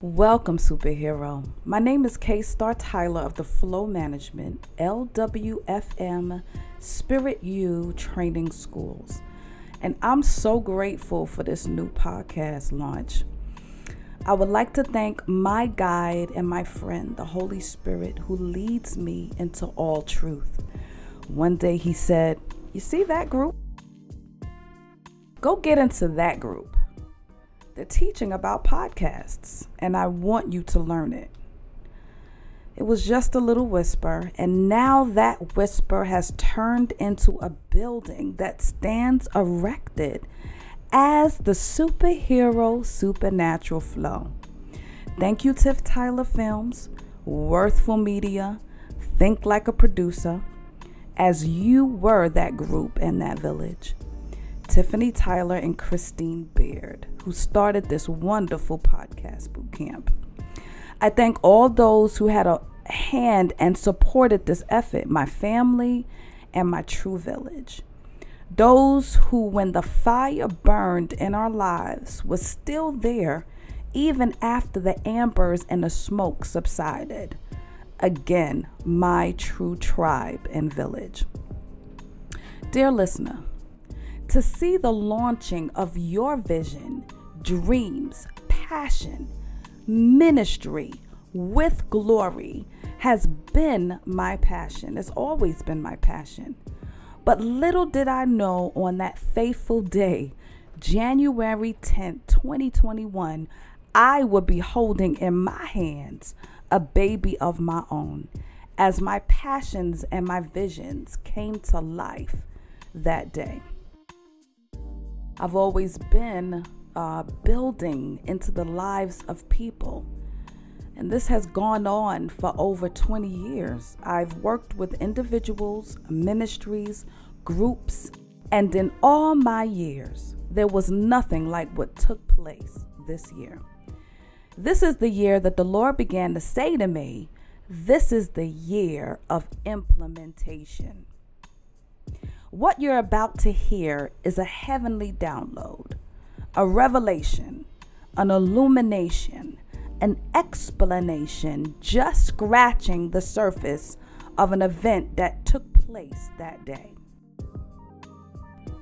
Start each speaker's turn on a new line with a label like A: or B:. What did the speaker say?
A: Welcome, superhero. My name is K Star Tyler of the Flow Management LWFM Spirit U Training Schools. And I'm so grateful for this new podcast launch. I would like to thank my guide and my friend, the Holy Spirit, who leads me into all truth. One day he said, You see that group? Go get into that group. Teaching about podcasts, and I want you to learn it. It was just a little whisper, and now that whisper has turned into a building that stands erected as the superhero supernatural flow. Thank you, Tiff Tyler Films, Worthful Media, Think Like a Producer, as you were that group in that village. Tiffany Tyler and Christine Beard, who started this wonderful podcast boot camp. I thank all those who had a hand and supported this effort, my family and my true village. Those who, when the fire burned in our lives, was still there even after the ambers and the smoke subsided. Again, my true tribe and village. Dear listener, to see the launching of your vision, dreams, passion, ministry with glory has been my passion. It's always been my passion. But little did I know on that faithful day, January 10th, 2021, I would be holding in my hands a baby of my own as my passions and my visions came to life that day. I've always been uh, building into the lives of people. And this has gone on for over 20 years. I've worked with individuals, ministries, groups, and in all my years, there was nothing like what took place this year. This is the year that the Lord began to say to me, This is the year of implementation. What you're about to hear is a heavenly download, a revelation, an illumination, an explanation, just scratching the surface of an event that took place that day.